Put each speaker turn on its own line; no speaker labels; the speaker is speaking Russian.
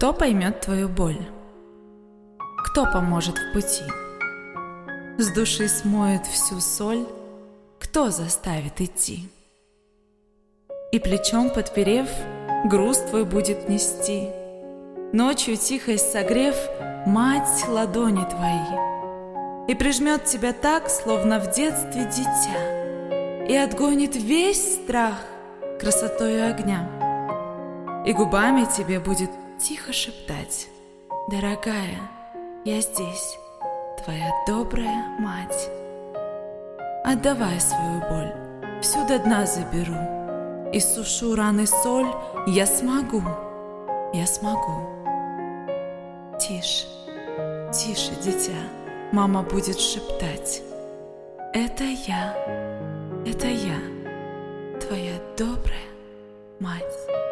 Кто поймет твою боль? Кто поможет в пути? С души смоет всю соль, кто заставит идти? И плечом подперев, груз твой будет нести. Ночью тихость согрев, мать ладони твои. И прижмет тебя так, словно в детстве дитя, И отгонит весь страх красотою огня. И губами тебе будет тихо шептать, Дорогая, я здесь, твоя добрая мать. Отдавай свою боль, всю до дна заберу, И сушу раны соль, я смогу, я смогу. Тише, тише, дитя, мама будет шептать. Это я, это я, твоя добрая мать.